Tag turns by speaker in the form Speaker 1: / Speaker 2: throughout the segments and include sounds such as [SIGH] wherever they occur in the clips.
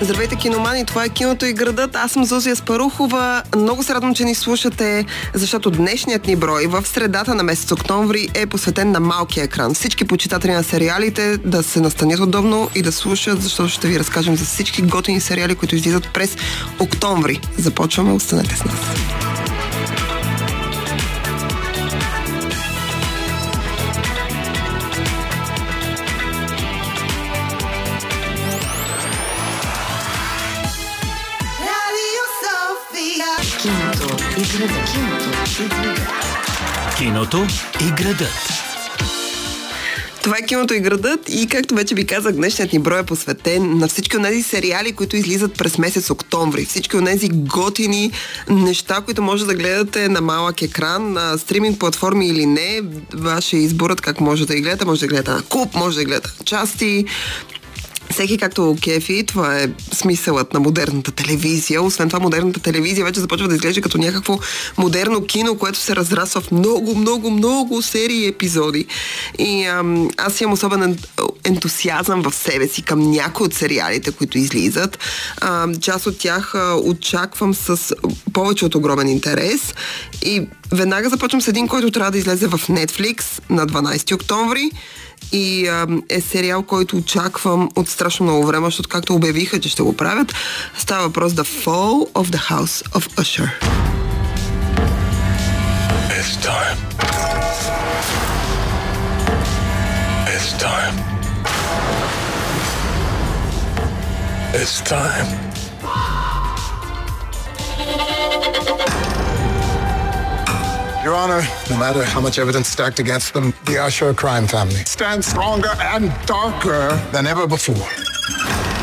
Speaker 1: Здравейте, киномани! Това е киното и градът. Аз съм Зузия Спарухова. Много се радвам, че ни слушате, защото днешният ни брой в средата на месец октомври е посветен на малкия екран. Всички почитатели на сериалите да се настанят удобно и да слушат, защото ще ви разкажем за всички готини сериали, които излизат през октомври. Започваме, останете с нас.
Speaker 2: Киното. Киното и.
Speaker 3: Киното и градът.
Speaker 1: Това е киното и градът и както вече ви казах, днешният ни брой е посветен на всички от тези сериали, които излизат през месец октомври. Всички от тези готини неща, които може да гледате на малък екран, на стриминг платформи или не. Ваше изборът как може да ги гледате. Може да гледате на куп, може да гледате на части всеки както кефи, това е смисълът на модерната телевизия. Освен това, модерната телевизия вече започва да изглежда като някакво модерно кино, което се разрасва в много, много, много серии епизоди. И ам, аз имам особен ентусиазъм в себе си към някои от сериалите, които излизат. Ам, част от тях а, очаквам с повече от огромен интерес. И веднага започвам с един, който трябва да излезе в Netflix на 12 октомври и а, е сериал, който очаквам от страшно много време, защото както обявиха, че ще го правят, става въпрос The Fall of the House of Usher.
Speaker 4: It's time. It's time. It's time.
Speaker 5: Your Honor, no matter how much evidence stacked against them, the Usher crime family stands stronger and darker than ever before.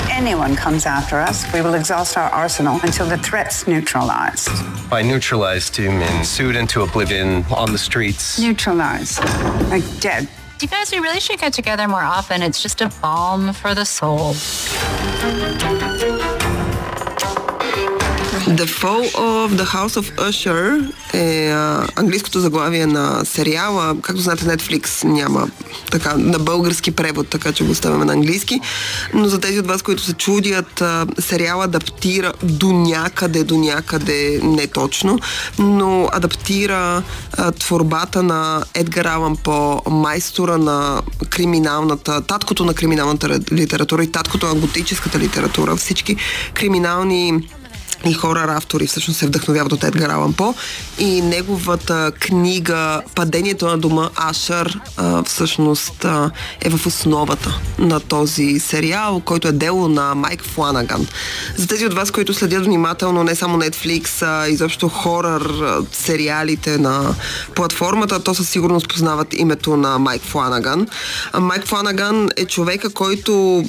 Speaker 6: anyone comes after us, we will exhaust our arsenal until the threat's neutralized.
Speaker 7: By neutralized, do you mean sued into oblivion on the streets?
Speaker 6: Neutralized. Like dead.
Speaker 8: You guys, we really should get together more often. It's just a balm for the soul.
Speaker 1: The Fall of the House of Usher е а, английското заглавие на сериала. Както знаете, Netflix няма така на български превод, така че го оставяме на английски. Но за тези от вас, които се чудят, а, сериал адаптира до някъде, до някъде, не точно, но адаптира а, творбата на Едгар Алан по майстора на криминалната, таткото на криминалната литература и таткото на готическата литература. Всички криминални и хора автори всъщност се вдъхновяват от Едгар Алан По и неговата книга Падението на дома Ашър всъщност е в основата на този сериал, който е дело на Майк Фланаган. За тези от вас, които следят внимателно не само Netflix, а изобщо хорър сериалите на платформата, то със сигурност познават името на Майк Фланаган. Майк Фланаган е човека, който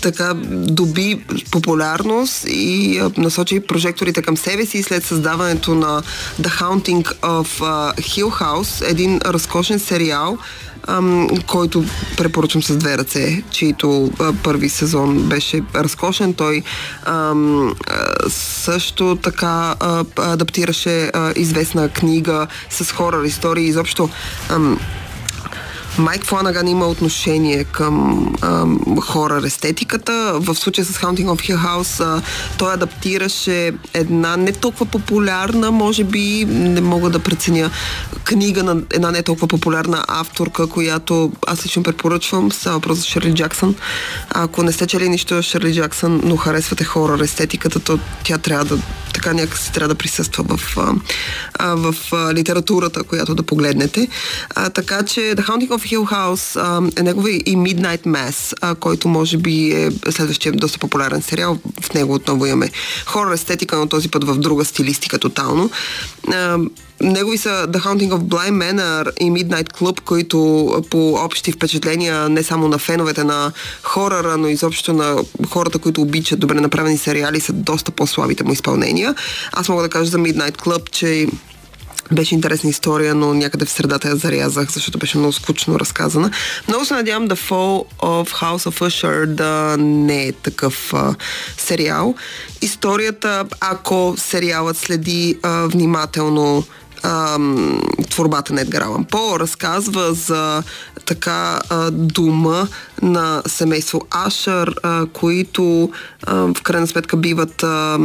Speaker 1: така доби популярност и насочи прожекторите към себе си след създаването на The Haunting of Hill House, един разкошен сериал, който препоръчвам с две ръце, чието първи сезон беше разкошен. Той също така адаптираше известна книга с хорър истории. Изобщо Майк Фланаган има отношение към хора естетиката. В случая с Haunting of Hill House а, той адаптираше една не толкова популярна, може би, не мога да преценя, книга на една не толкова популярна авторка, която аз лично препоръчвам. Става въпрос за Шерли Джаксън. Ако не сте чели нищо от Шерли Джаксън, но харесвате хора естетиката, то тя трябва да така някакси трябва да присъства в, а, в а, литературата, която да погледнете. А, така че The Haunting of Hill House а, е негови и Midnight Mass, а, който може би е следващия доста популярен сериал. В него отново имаме хора естетика, но този път в друга стилистика тотално. А, Негови са The Haunting of Blind Manor и Midnight Club, които по общи впечатления не само на феновете на хорора, но изобщо на хората, които обичат добре направени сериали, са доста по-слабите му изпълнения. Аз мога да кажа за Midnight Club, че беше интересна история, но някъде в средата я зарязах, защото беше много скучно разказана. Много се надявам The Fall of House of Usher да не е такъв а, сериал. Историята, ако сериалът следи а, внимателно ам, творбата на Едгар Алан По. Разказва за така а, дума на семейство Ашър, а, които а, в крайна сметка биват а,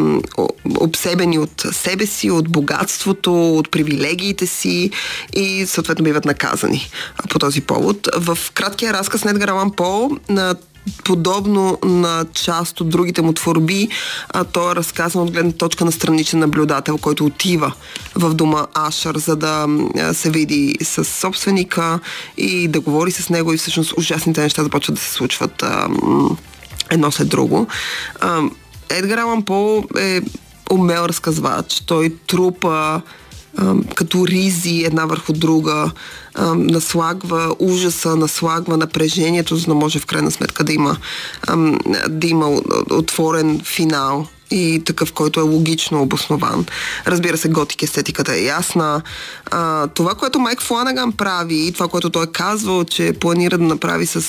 Speaker 1: обсебени от себе си, от богатството, от привилегиите си и съответно биват наказани а, по този повод. В краткия разказ на Едгар Алан По на подобно на част от другите му творби, а той е разказан от гледна точка на страничен наблюдател, който отива в дома Ашър, за да се види с собственика и да говори с него и всъщност ужасните неща започват да се случват а, едно след друго. А, Едгар Алан По е умел разказвач. Той трупа като ризи една върху друга, наслагва ужаса, наслагва напрежението, за да може в крайна сметка да има, да има отворен финал и такъв, който е логично обоснован. Разбира се, готик естетиката е ясна. А, това, което Майк Фланаган прави и това, което той е казвал, че планира да направи с а,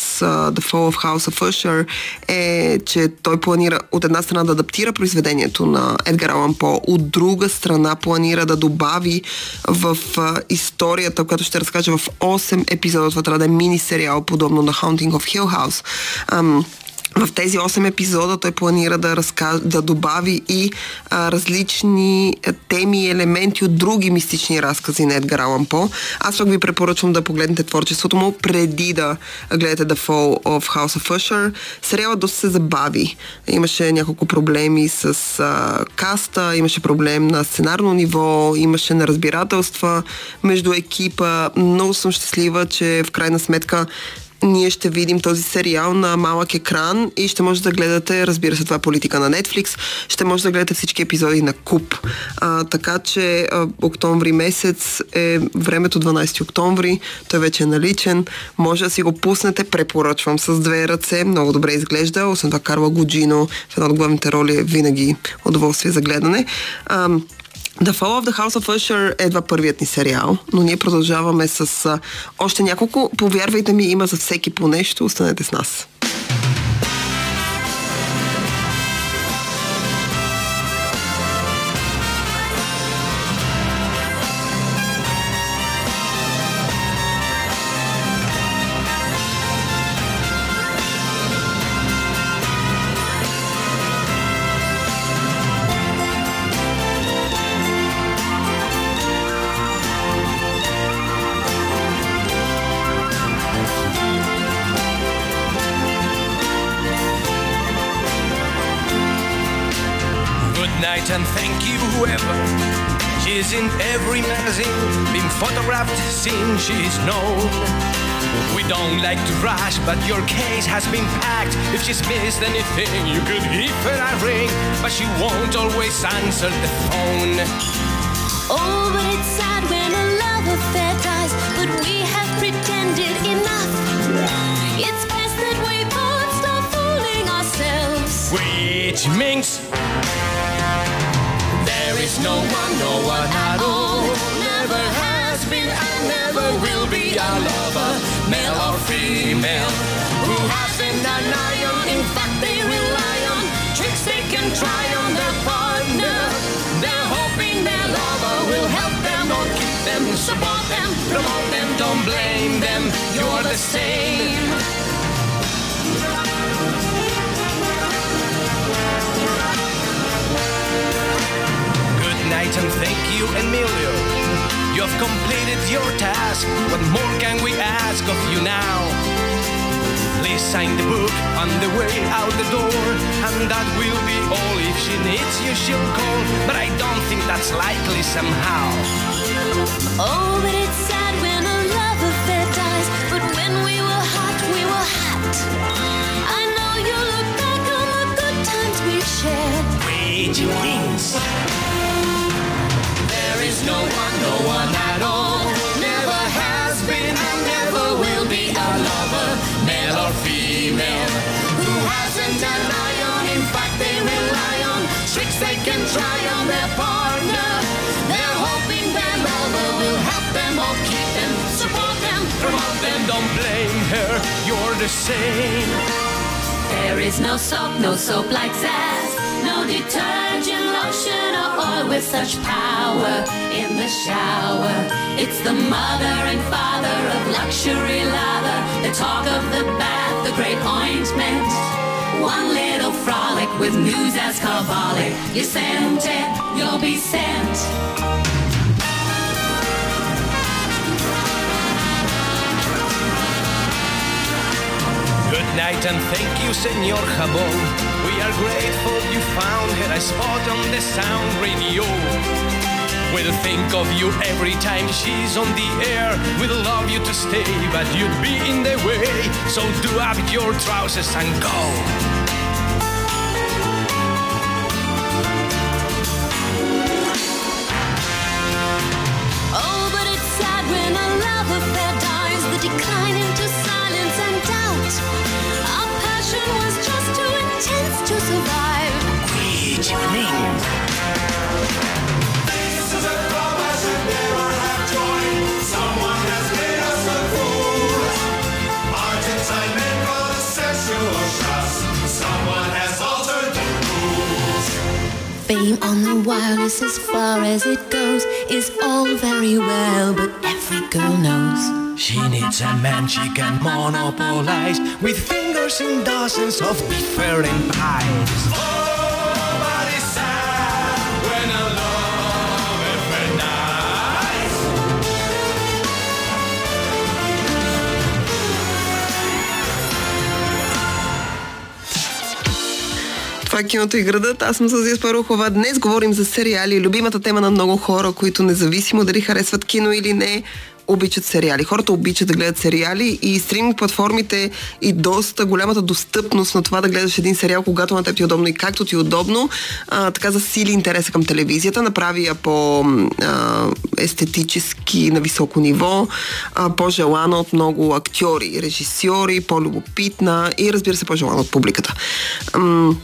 Speaker 1: The Fall of House of Usher е, че той планира от една страна да адаптира произведението на Едгар Алан По, от друга страна планира да добави в а, историята, която ще разкаже в 8 епизода, това трябва да е мини сериал, подобно на Haunting of Hill House. Ам, в тези 8 епизода той планира да, разказ... да добави и а, различни теми и елементи от други мистични разкази на Едгар Алан По. Аз пък ви препоръчвам да погледнете творчеството му преди да гледате The Fall of House of Usher. Сериалът доста се забави. Имаше няколко проблеми с а, каста, имаше проблем на сценарно ниво, имаше неразбирателства между екипа. Много съм щастлива, че в крайна сметка ние ще видим този сериал на малък екран и ще може да гледате, разбира се, това е политика на Netflix, ще може да гледате всички епизоди на куп. А, така че а, октомври месец е времето 12 октомври, той вече е наличен, може да си го пуснете, препоръчвам с две ръце, много добре изглежда, освен това Карла Гуджино в една от главните роли е винаги удоволствие за гледане. А, The Fall of the House of Usher е едва първият ни сериал, но ние продължаваме с още няколко. Повярвайте ми, има за всеки по нещо. Останете с нас.
Speaker 9: In every magazine, been photographed since she's known. We don't like to rush, but your case has been packed. If she's missed anything, you could give her a ring, but she won't always answer the phone.
Speaker 10: Oh, but it's sad when a love affair dies, but we have pretended enough. It's best that we both stop fooling ourselves.
Speaker 9: Which means is no one, no one at all. Never has been and never will be a lover, male or female, who hasn't an eye on. In fact, they rely on tricks they can try on their partner. They're hoping their lover will help them or keep them, support them, promote them. Don't blame them. You're the same. And thank you, Emilio. You have completed your task. What more can we ask of you now? Please sign the book on the way out the door, and that will be all. If she needs you, she'll call, but I don't think that's likely somehow.
Speaker 10: Oh, but it's
Speaker 9: one, no one at all. Never has been and never will be a lover, male or female, who hasn't an eye on. In fact, they rely on tricks they can try on their partner. They're hoping their lover will help them or keep them, support them, promote them. Don't blame her, you're the same.
Speaker 10: There is no soap, no soap like Zaz, no detergent, lotion,
Speaker 11: with such power in the shower. It's the mother and father of luxury lather. The talk of the bath, the great ointment. One little frolic with news as carbolic. You sent it, you'll be sent.
Speaker 9: Night and thank you, Senor Jabon. We are grateful you found her a spot on the sound radio. We'll think of you every time she's on the air. We'll love you to stay, but you'd be in the way. So do up your trousers and go.
Speaker 10: Wireless, as far as it goes, is all very well, but every girl knows.
Speaker 9: She needs a man she can monopolize with fingers in dozens of different pies.
Speaker 1: Това е киното и градът. Аз съм Сузия Спарухова. Днес говорим за сериали. Любимата тема на много хора, които независимо дали харесват кино или не, обичат сериали. Хората обичат да гледат сериали и стриминг платформите и доста голямата достъпност на това да гледаш един сериал, когато на теб ти е удобно и както ти е удобно, а, така засили интереса към телевизията, направи я по а, естетически на високо ниво, а, по-желана от много актьори, режисьори, по-любопитна и разбира се по-желана от публиката. Ам,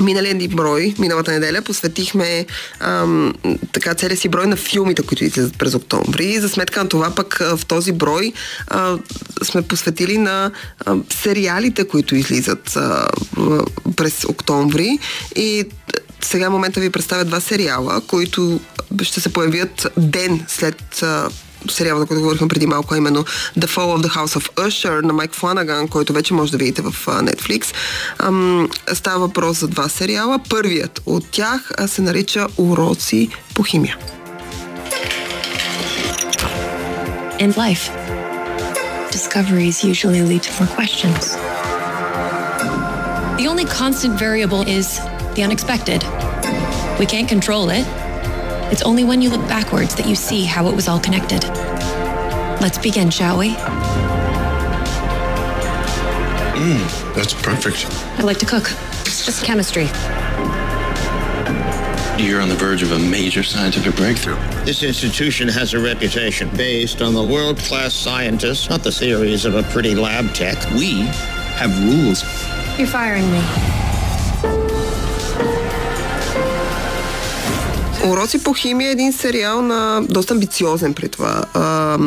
Speaker 1: Миналия ни брой, миналата неделя, посветихме ам, така целия си брой на филмите, които излизат през октомври. За сметка на това пък в този брой а, сме посветили на а, сериалите, които излизат а, през октомври. И сега в момента ви представя два сериала, които ще се появят ден след а, сериала, за който говорихме преди малко, именно The Fall of the House of Usher на Майк Фланаган, който вече може да видите в Netflix. Става въпрос за два сериала. Първият от тях се нарича Уроци по химия.
Speaker 12: In life, discoveries usually lead to more questions. The only constant variable is the unexpected. We can't control it. It's only when you look backwards that you see how it was all connected. Let's begin, shall we?
Speaker 4: Mmm, that's perfect.
Speaker 12: I like to cook. It's just chemistry.
Speaker 13: You're on the verge of a major scientific breakthrough.
Speaker 14: This institution has a reputation based on the world class scientists, not the theories of a pretty lab tech.
Speaker 13: We have rules.
Speaker 12: You're firing me.
Speaker 1: Уроци по химия е един сериал на доста амбициозен при това а,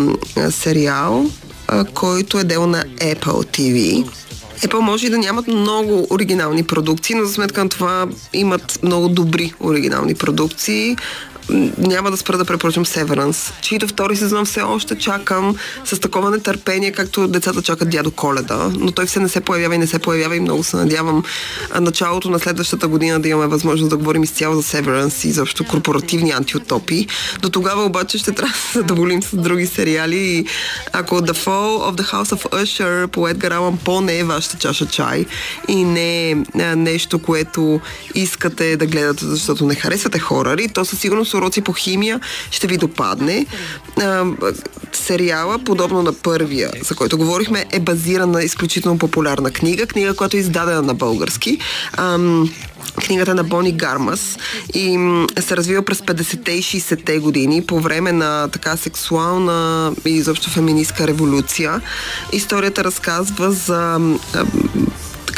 Speaker 1: сериал, а, който е дел на Apple TV. Apple може и да нямат много оригинални продукции, но за сметка на това имат много добри оригинални продукции. Няма да спра да препоръчам Severance, чието втори сезон все още чакам с такова нетърпение, както децата чакат дядо Коледа, но той все не се появява и не се появява и много се надявам началото на следващата година да имаме възможност да говорим изцяло за Severance и заобщо корпоративни антиутопии. До тогава обаче ще трябва да се задоволим с други сериали и ако The Fall of the House of Usher по Едгар Алан По не е вашата чаша чай и не е нещо, което искате да гледате, защото не харесвате хорари, то със сигурност уроци по химия ще ви допадне. А, сериала, подобно на първия, за който говорихме, е базиран на изключително популярна книга, книга, която е издадена на български. Ам, книгата на Бони Гармас и се развива през 50-те и 60-те години по време на така сексуална и изобщо феминистка революция. Историята разказва за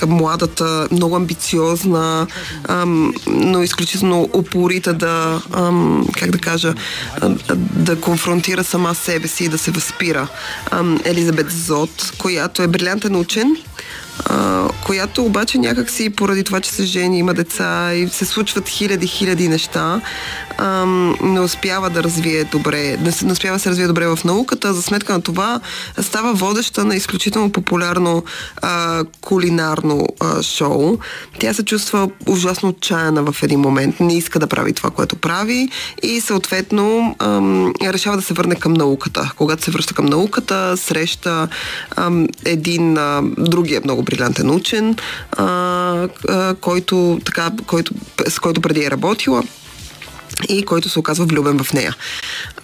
Speaker 1: младата, много амбициозна, ам, но изключително упорита да, ам, как да кажа, да конфронтира сама себе си и да се възпира. Ам, Елизабет Зод, която е брилянтен учен, а, която обаче някакси поради това, че се жени, има деца и се случват хиляди, хиляди неща, а, не успява да развие добре, не, не успява да се развие добре в науката, за сметка на това става водеща на изключително популярно а, кулинарно а, шоу. Тя се чувства ужасно отчаяна в един момент, не иска да прави това, което прави и съответно ам, решава да се върне към науката. Когато се връща към науката, среща ам, един а, другия много брилянтен учен, а, а, който, така, който, с който преди е работила и който се оказва влюбен в нея.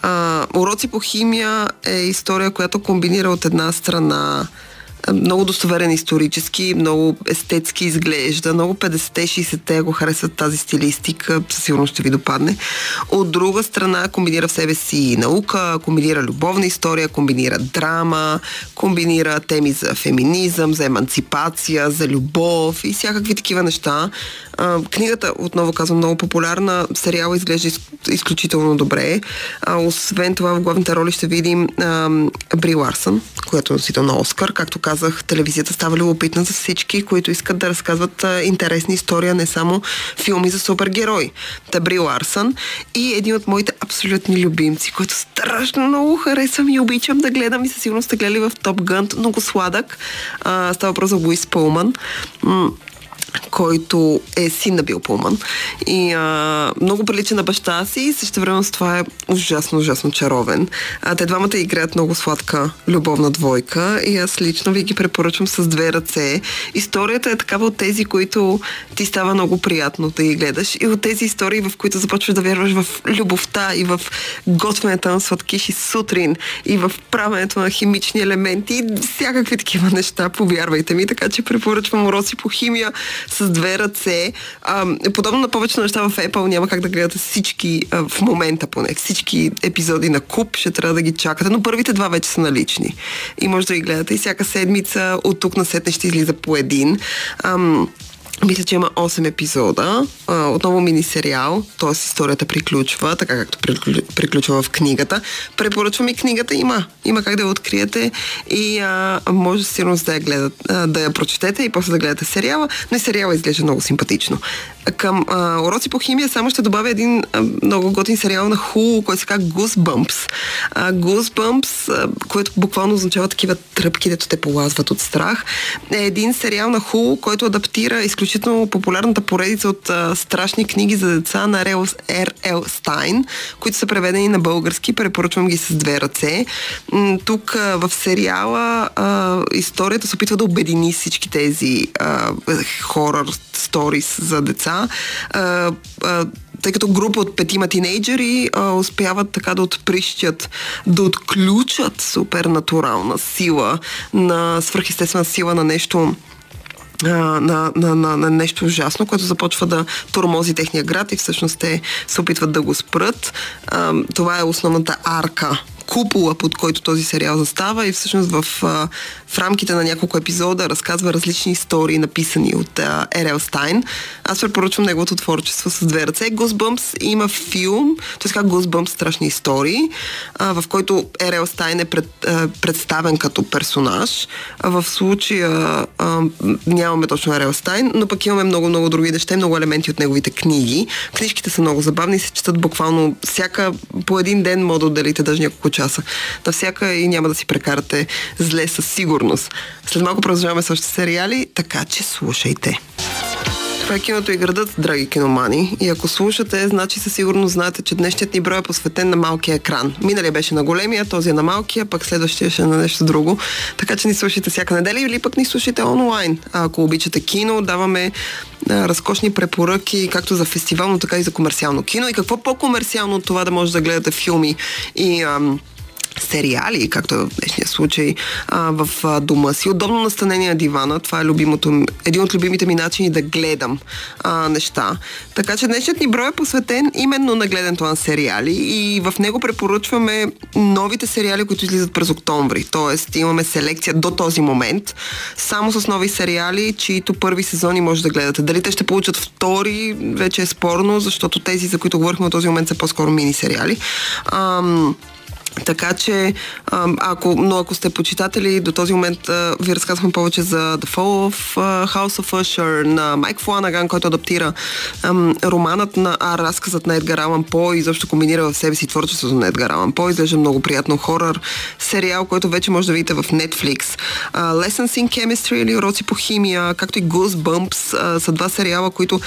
Speaker 1: А, уроци по химия е история, която комбинира от една страна много достоверен исторически, много естетски изглежда, много 50-те, 60-те, ако харесват тази стилистика, със сигурност ще ви допадне. От друга страна комбинира в себе си наука, комбинира любовна история, комбинира драма, комбинира теми за феминизъм, за емансипация, за любов и всякакви такива неща. Книгата, отново казвам, много популярна. Сериала изглежда из, изключително добре. Освен това, в главните роли ще видим Бри Ларсън, която е носител на Оскар. Както казах, телевизията става любопитна за всички, които искат да разказват а, интересни истории, не само филми за супергерои. Та Бри Ларсън и един от моите абсолютни любимци, който страшно много харесвам и обичам да гледам и със сигурност сте гледали в Топ Гънт. Много сладък. А, става въпрос за Луис Пълман. Който е син на Бил Пулман. И а, много прилича на баща си и време с това е ужасно, ужасно чаровен. А, те двамата играят много сладка любовна двойка и аз лично ви ги препоръчвам с две ръце. Историята е такава от тези, които ти става много приятно да ги гледаш и от тези истории, в които започваш да вярваш в любовта и в готвенето на сладкиши сутрин и в правенето на химични елементи и всякакви такива неща, повярвайте ми. Така че препоръчвам уроци по химия с две ръце. А, подобно на повечето неща в Apple няма как да гледате всички, а, в момента поне, всички епизоди на куп, ще трябва да ги чакате, но първите два вече са налични. И може да ги гледате и всяка седмица от тук на сетне ще излиза по един. Ам, мисля, че има 8 епизода. А, отново мини сериал, т.е. историята приключва, така както приклю- приключва в книгата. Препоръчвам и книгата, има. Има как да я откриете и а, може със сигурност да я, гледат, а, да я прочетете и после да гледате сериала, но и сериала изглежда много симпатично. Към а, уроци по химия само ще добавя един а, много готин сериал на Hulu, който се казва Goosebumps. А, Goosebumps, а, което буквално означава такива тръпки, дето те полазват от страх, е един сериал на Hulu, който адаптира изключително популярната поредица от а, страшни книги за деца на Р.Л. Стайн, които са преведени на български. Препоръчвам ги с две ръце. Тук а, в сериала а, историята се опитва да обедини всички тези а, сторис за деца. А, а, тъй като група от петима тинейджери а, успяват така да отприщят, да отключат супернатурална сила, на свръхестествена сила на нещо на, на, на, на нещо ужасно, което започва да тормози техния град и всъщност те се опитват да го спрат. Това е основната арка купола, под който този сериал застава и всъщност в, в рамките на няколко епизода разказва различни истории, написани от Ерел Стайн. Аз препоръчвам неговото творчество с две ръце. Goosebumps има филм, т.е. как Goosebumps страшни истории, в който Ерел Стайн е пред, представен като персонаж. В случая нямаме точно Ерел Стайн, но пък имаме много-много други неща много елементи от неговите книги. Книжките са много забавни и се четат буквално всяка по един ден може да отделите даже няколко часа на всяка и няма да си прекарате зле със сигурност. След малко продължаваме с още сериали, така че слушайте. Това е киното и градът, драги киномани. И ако слушате, значи със сигурност знаете, че днешният ни брой е посветен на малкия екран. Миналия беше на големия, този е на малкия, пък следващия ще е на нещо друго. Така че ни слушайте всяка неделя или пък ни слушайте онлайн. А ако обичате кино, даваме разкошни препоръки, както за фестивално, така и за комерциално кино. И какво по-комерциално от това да може да гледате филми и ам, сериали, както е в днешния случай, а, в а, дома си. Удобно настанение на дивана. Това е любимото, един от любимите ми начини да гледам а, неща. Така че днешният ни брой е посветен именно на гледането на сериали и в него препоръчваме новите сериали, които излизат през октомври. Тоест имаме селекция до този момент само с нови сериали, чието първи сезони може да гледате. Дали те ще получат втори, вече е спорно, защото тези, за които говорихме от този момент, са по-скоро мини сериали. Ам, Така че, ако, но ако сте почитатели, до този момент ви разказвам повече за The Fall of House of Usher на Майк Фланаган, който адаптира ам, романът на, а разказът на Едгар Алан По и защо комбинира в себе си творчеството на Едгар Алан По. Изглежда много приятно хорър сериал, който вече може да видите в Netflix. А, Lessons in Chemistry или Уроци по химия, както и Goosebumps а, са два сериала, които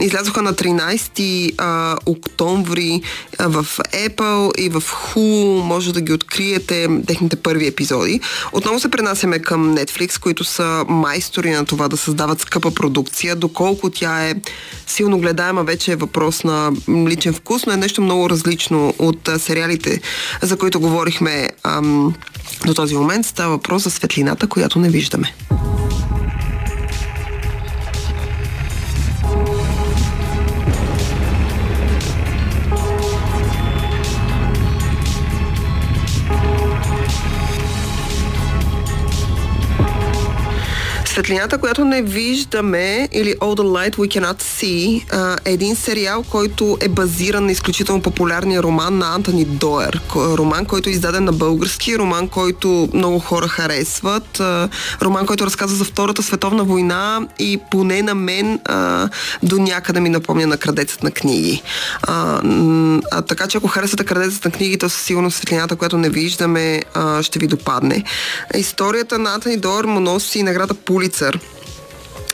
Speaker 1: излязоха на 13 а, октомври а, в Apple и в Hulu. Може да ги откриете техните първи епизоди. Отново се пренасяме към Netflix, които са майстори на това да създават скъпа продукция. Доколко тя е силно гледаема, вече е въпрос на личен вкус, но е нещо много различно от сериалите, за които говорихме ам, до този момент. Става въпрос за светлината, която не виждаме. Светлината, която не виждаме, или All the Light We Cannot See, е един сериал, който е базиран на изключително популярния роман на Антони Доер. Роман, който е издаден на български, роман, който много хора харесват, роман, който разказва за Втората световна война и поне на мен до някъде ми напомня на Крадецът на книги. А, а, така че ако харесвате Крадецът на книги, то със сигурност светлината, която не виждаме, ще ви допадне. Историята на Антони Доер му носи награда офицер.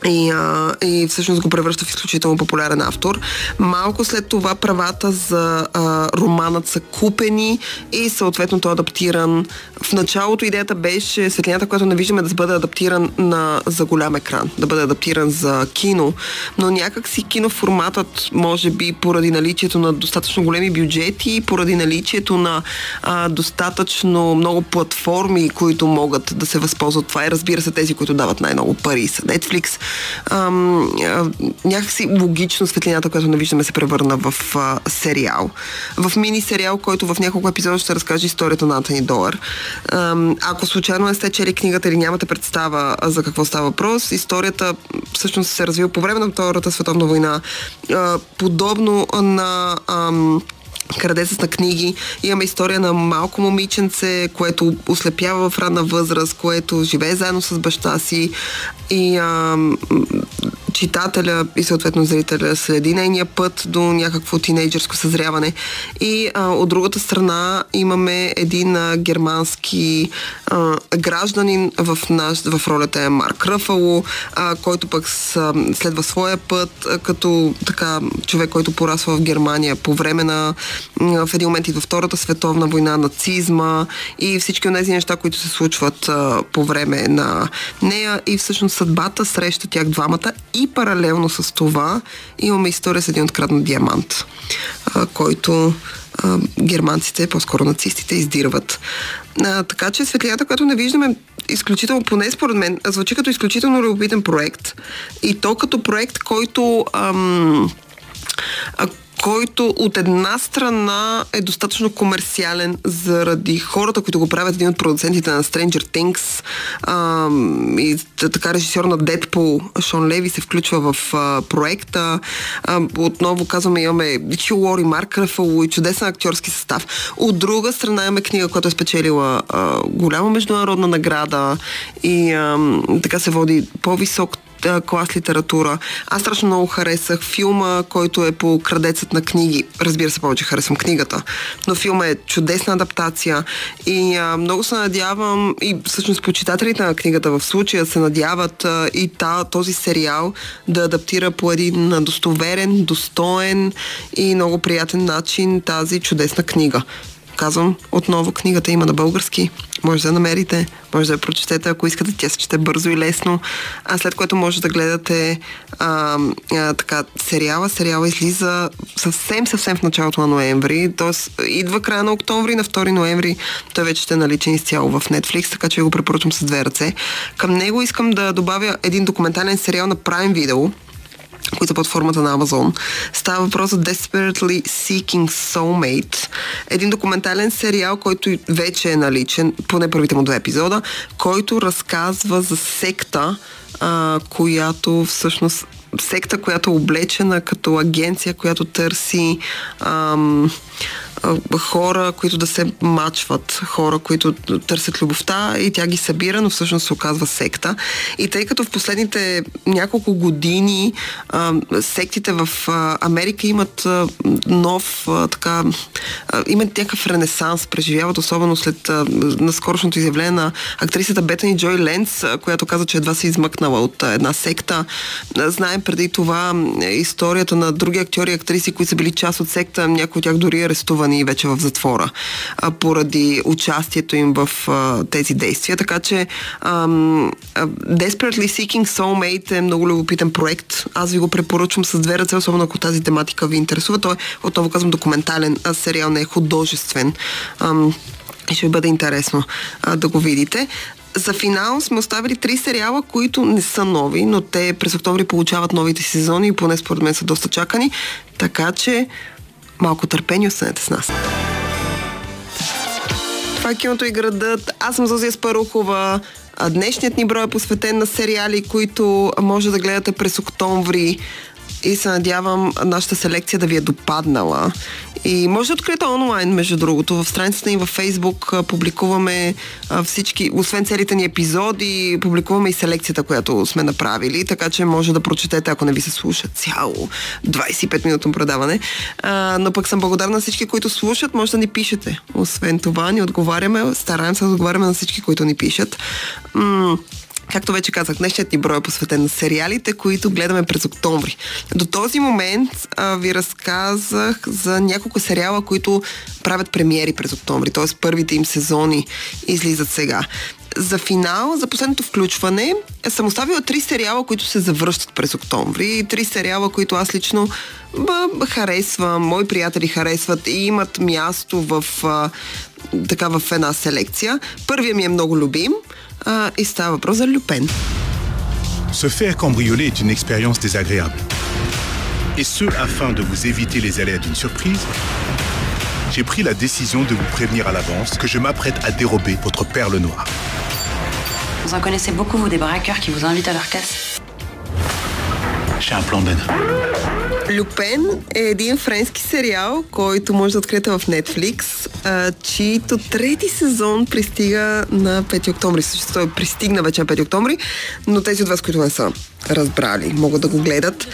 Speaker 1: И, а, и всъщност го превръща в изключително популярен автор. Малко след това правата за а, романът са купени и съответно той е адаптиран. В началото идеята беше светлината, която не виждаме, да бъде адаптиран на, за голям екран, да бъде адаптиран за кино, но някак си киноформатът, може би поради наличието на достатъчно големи бюджети, поради наличието на а, достатъчно много платформи, които могат да се възползват това и разбира се тези, които дават най-много пари са Netflix, ам, а, някакси логично светлината, която не виждаме, се превърна в а, сериал. В мини сериал, който в няколко епизода ще разкаже историята на Антони Долар. Ам, ако случайно не сте чели книгата или нямате представа за какво става въпрос, историята всъщност се развива по време на Втората световна война. А, подобно на ам, Крадецът на книги. Имаме история на малко момиченце, което ослепява в ранна възраст, което живее заедно с баща си и а, читателя и съответно зрителя следи нейния път до някакво тинейджърско съзряване. И а, от другата страна имаме един а, германски а, гражданин в, наш, в ролята е Марк Ръфало, а, който пък с, следва своя път а, като така човек, който порасва в Германия по време на м, в един момент и във Втората световна война, нацизма и всички от тези неща, които се случват а, по време на нея и всъщност съдбата среща тях двамата и паралелно с това имаме история с един откраднат диамант, а, който а, германците, по-скоро нацистите, издирват. А, така че светлината, която не виждаме, изключително, поне според мен, звучи като изключително любопитен проект. И то като проект, който ам, а, който от една страна е достатъчно комерциален заради хората, които го правят. Един от продуцентите на Stranger Things ам, и така режисьор на Deadpool, Шон Леви, се включва в а, проекта. А, отново казваме, имаме Хю Лори, Марк Рафало и чудесен актьорски състав. От друга страна имаме книга, която е спечелила а, голяма международна награда и ам, така се води по-висок а, клас литература. Аз страшно много харесах филма, който е по крадецът на книги. Разбира се, повече харесвам книгата, но филма е чудесна адаптация и а, много се надявам и всъщност почитателите на книгата в случая се надяват а, и та, този сериал да адаптира по един достоверен, достоен и много приятен начин тази чудесна книга. Казвам отново, книгата има на български. Може да я намерите, може да я прочетете, ако искате. Тя се чете бързо и лесно. А след което може да гледате а, а, така, сериала. Сериала излиза съвсем, съвсем в началото на ноември. Тоест, идва края на октомври, на 2 ноември той вече ще е наличен изцяло в Netflix, така че го препоръчвам с две ръце. Към него искам да добавя един документален сериал на Prime Video, които са под формата на Амазон. Става въпрос за Desperately Seeking Soulmate. Един документален сериал, който вече е наличен, поне първите му два епизода, който разказва за секта, а, която всъщност секта, която е облечена като агенция, която търси ам, хора, които да се мачват, хора, които търсят любовта и тя ги събира, но всъщност се оказва секта. И тъй като в последните няколко години а, сектите в а, Америка имат а, нов а, така, а, имат някакъв ренесанс, преживяват особено след а, наскорошното изявление на актрисата Бетани Джой Ленц, а, която каза, че едва се измъкнала от а, една секта. А, Знаем преди това историята на други актьори и актриси, които са били част от секта, някои от тях дори арестувани вече в затвора а, поради участието им в а, тези действия. Така че ам, а, Desperately Seeking Soulmate е много любопитен проект. Аз ви го препоръчвам с две ръце, особено ако тази тематика ви интересува. Той е, отново казвам, документален а, сериал, не е художествен. Ам, ще ви бъде интересно а, да го видите. За финал сме оставили три сериала, които не са нови, но те през октомври получават новите сезони и поне според мен са доста чакани. Така че малко търпение останете с нас. Това е киното и градът. Аз съм Зозия Спарухова. Днешният ни брой е посветен на сериали, които може да гледате през октомври и се надявам нашата селекция да ви е допаднала. И може да откриете онлайн, между другото. В страницата ни във Фейсбук публикуваме всички, освен целите ни епизоди, публикуваме и селекцията, която сме направили, така че може да прочетете, ако не ви се слуша цяло 25 минутно предаване. А, но пък съм благодарна на всички, които слушат, може да ни пишете. Освен това, ни отговаряме, стараем се да отговаряме на всички, които ни пишат. М- Както вече казах, днешният ни брой е посветен на сериалите, които гледаме през октомври. До този момент а, ви разказах за няколко сериала, които правят премиери през октомври, т.е. първите им сезони излизат сега. За финал, за последното включване, съм оставила три сериала, които се завръщат през октомври. Три сериала, които аз лично б, харесвам, мои приятели харесват и имат място в, а, така, в една селекция. Първият ми е много любим а, и става въпрос за Люпен.
Speaker 15: Se faire cambrioler est une expérience désagréable. Et ce, afin de vous éviter les aléas d'une surprise, j'ai pris la décision de vous prévenir à l'avance que je m'apprête à dérober votre perle noire.
Speaker 2: Vous en connaissez beaucoup, vous, des braqueurs qui vous invitent à leur casse
Speaker 15: J'ai un plan Ben.
Speaker 1: Люпен е един френски сериал, който може да откриете в Netflix, а, чието трети сезон пристига на 5 октомври. Също той пристигна вече на 5 октомври, но тези от вас, които не са разбрали, могат да го гледат.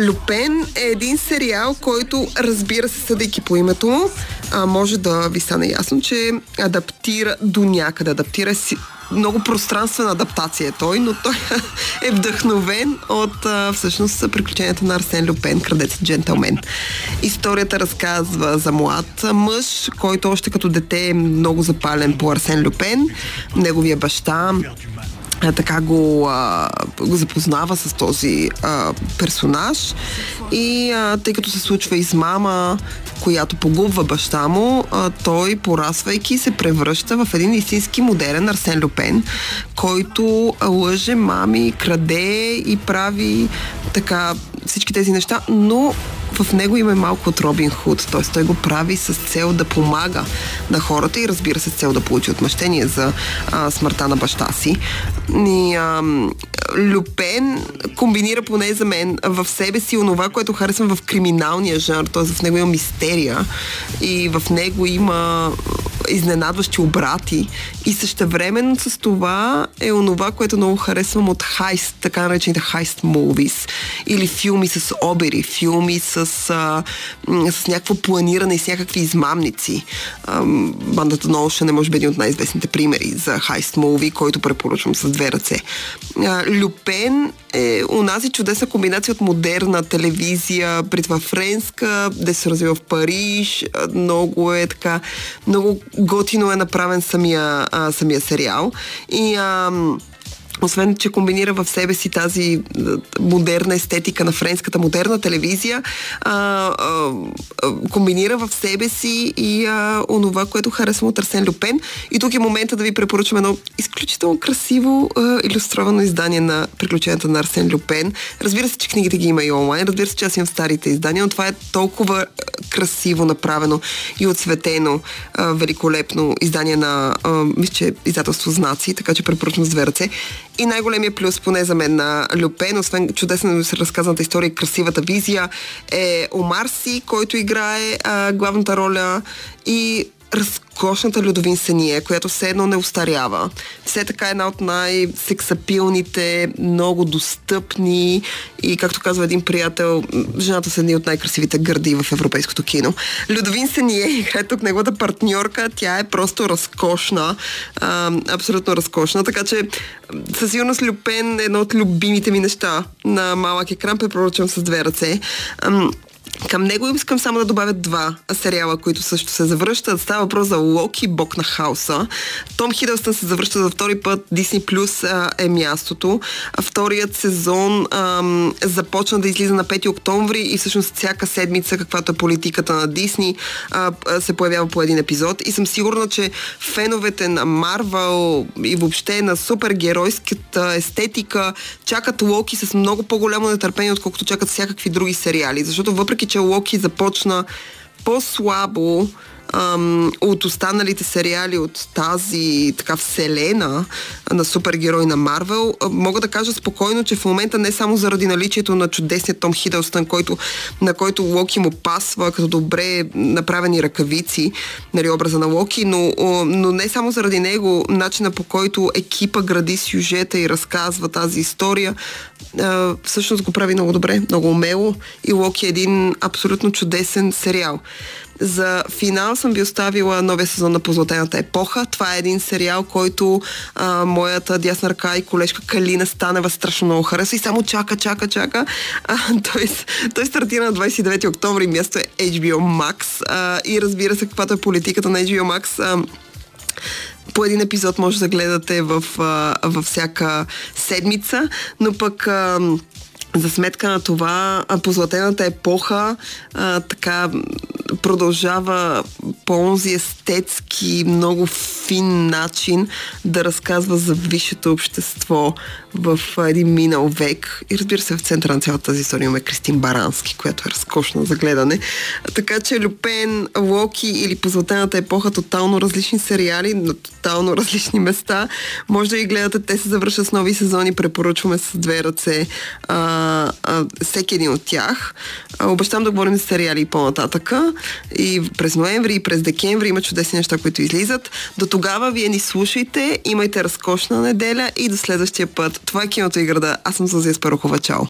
Speaker 1: Люпен е един сериал, който, разбира се, съдейки по името му, а, може да ви стане ясно, че адаптира до някъде, адаптира си много пространствена адаптация е той, но той [LAUGHS] е вдъхновен от всъщност приключенията на Арсен Люпен, крадецът джентълмен. Историята разказва за млад мъж, който още като дете е много запален по Арсен Люпен. Неговия баща а, така го, а, го запознава с този а, персонаж. И а, тъй като се случва измама, която погубва баща му, а, той, порасвайки, се превръща в един истински модерен Арсен Люпен, който лъже мами, краде и прави така всички тези неща, но в него има малко от Робин Худ, т.е. той го прави с цел да помага на хората и разбира се цел да получи отмъщение за а, смъртта на баща си. И, а, Люпен комбинира поне за мен в себе си онова, което харесвам в криминалния жанр, т.е. в него има мистерия и в него има изненадващи обрати и същевременно с това е онова, което много харесвам от хайст, така наречените хайст movies или филми с обери, филми с, а, с някакво планиране и с някакви измамници. А, бандата на Ocean е може би един от най-известните примери за хайст муви, който препоръчвам с две ръце. А, Люпен е унази чудесна комбинация от модерна телевизия, при това френска, да се развива в Париж. Много е така, много готино е направен самия, а, самия сериал. И а, освен, че комбинира в себе си тази а, модерна естетика на френската модерна телевизия, а, а, а, комбинира в себе си и а, онова, което харесвам от Арсен Люпен. И тук е момента да ви препоръчам едно изключително красиво а, иллюстровано издание на приключенията на Арсен Люпен. Разбира се, че книгите ги има и онлайн, разбира се, че аз имам старите издания, но това е толкова красиво направено и отсветено а, великолепно издание на, а, мисля, издателство Знаци, така че препоръчвам с две ръце. И най-големия плюс, поне за мен, на Люпен, освен чудесно разказаната история и красивата визия, е Омар Си, който играе а, главната роля. И разкошната Людовин Сение, която все едно не устарява. Все така една от най-сексапилните, много достъпни и, както казва един приятел, жената са едни от най-красивите гърди в европейското кино. Людовин Сение [LAUGHS] играе тук неговата партньорка, тя е просто разкошна, а, абсолютно разкошна, така че със сигурност Люпен е едно от любимите ми неща на малък екран, препоръчвам с две ръце. Към него искам само да добавя два сериала, които също се завръщат. Става въпрос за Локи, бог на хаоса. Том Хидълстън се завръща за втори път. Disney Plus е мястото. Вторият сезон ам, започна да излиза на 5 октомври и всъщност всяка седмица, каквато е политиката на Disney, а, се появява по един епизод. И съм сигурна, че феновете на Марвел и въобще на супергеройската естетика чакат Локи с много по-голямо нетърпение, отколкото чакат всякакви други сериали. Защото въпреки, че Локи започна по-слабо ам, от останалите сериали от тази така вселена на супергерой на Марвел, мога да кажа спокойно, че в момента не само заради наличието на чудесния Том Хидълстън, който, на който Локи му пасва като добре направени ръкавици, нали, образа на Локи, но, но не само заради него, начина по който екипа гради сюжета и разказва тази история, всъщност го прави много добре, много умело и Локи е един абсолютно чудесен сериал. За финал съм ви оставила новия сезон на Позлатената епоха. Това е един сериал, който а, моята дясна ръка и колежка Калина Станева страшно много хареса и само чака, чака, чака. А, той, той стартира на 29 октомври, място е HBO Max а, и разбира се каквато е политиката на HBO Max. А, по един епизод може да гледате в, във всяка седмица, но пък за сметка на това, позлатената епоха а, така продължава по онзи естетски, много фин начин да разказва за висшето общество в един минал век. И разбира се, в центъра на цялата тази история имаме Кристин Барански, която е разкошна за гледане. Така че Люпен, Локи или Позлатената епоха, тотално различни сериали на тотално различни места. Може да ги гледате, те се завършат с нови сезони, препоръчваме с две ръце. А, а, всеки един от тях. А, обещам да говорим за сериали и по-нататъка. И през ноември, и през декември има чудесни неща, които излизат. До тогава вие ни слушайте, имайте разкошна неделя и до следващия път. Това е киното и града. Аз съм Сузия Спарухова. Чао!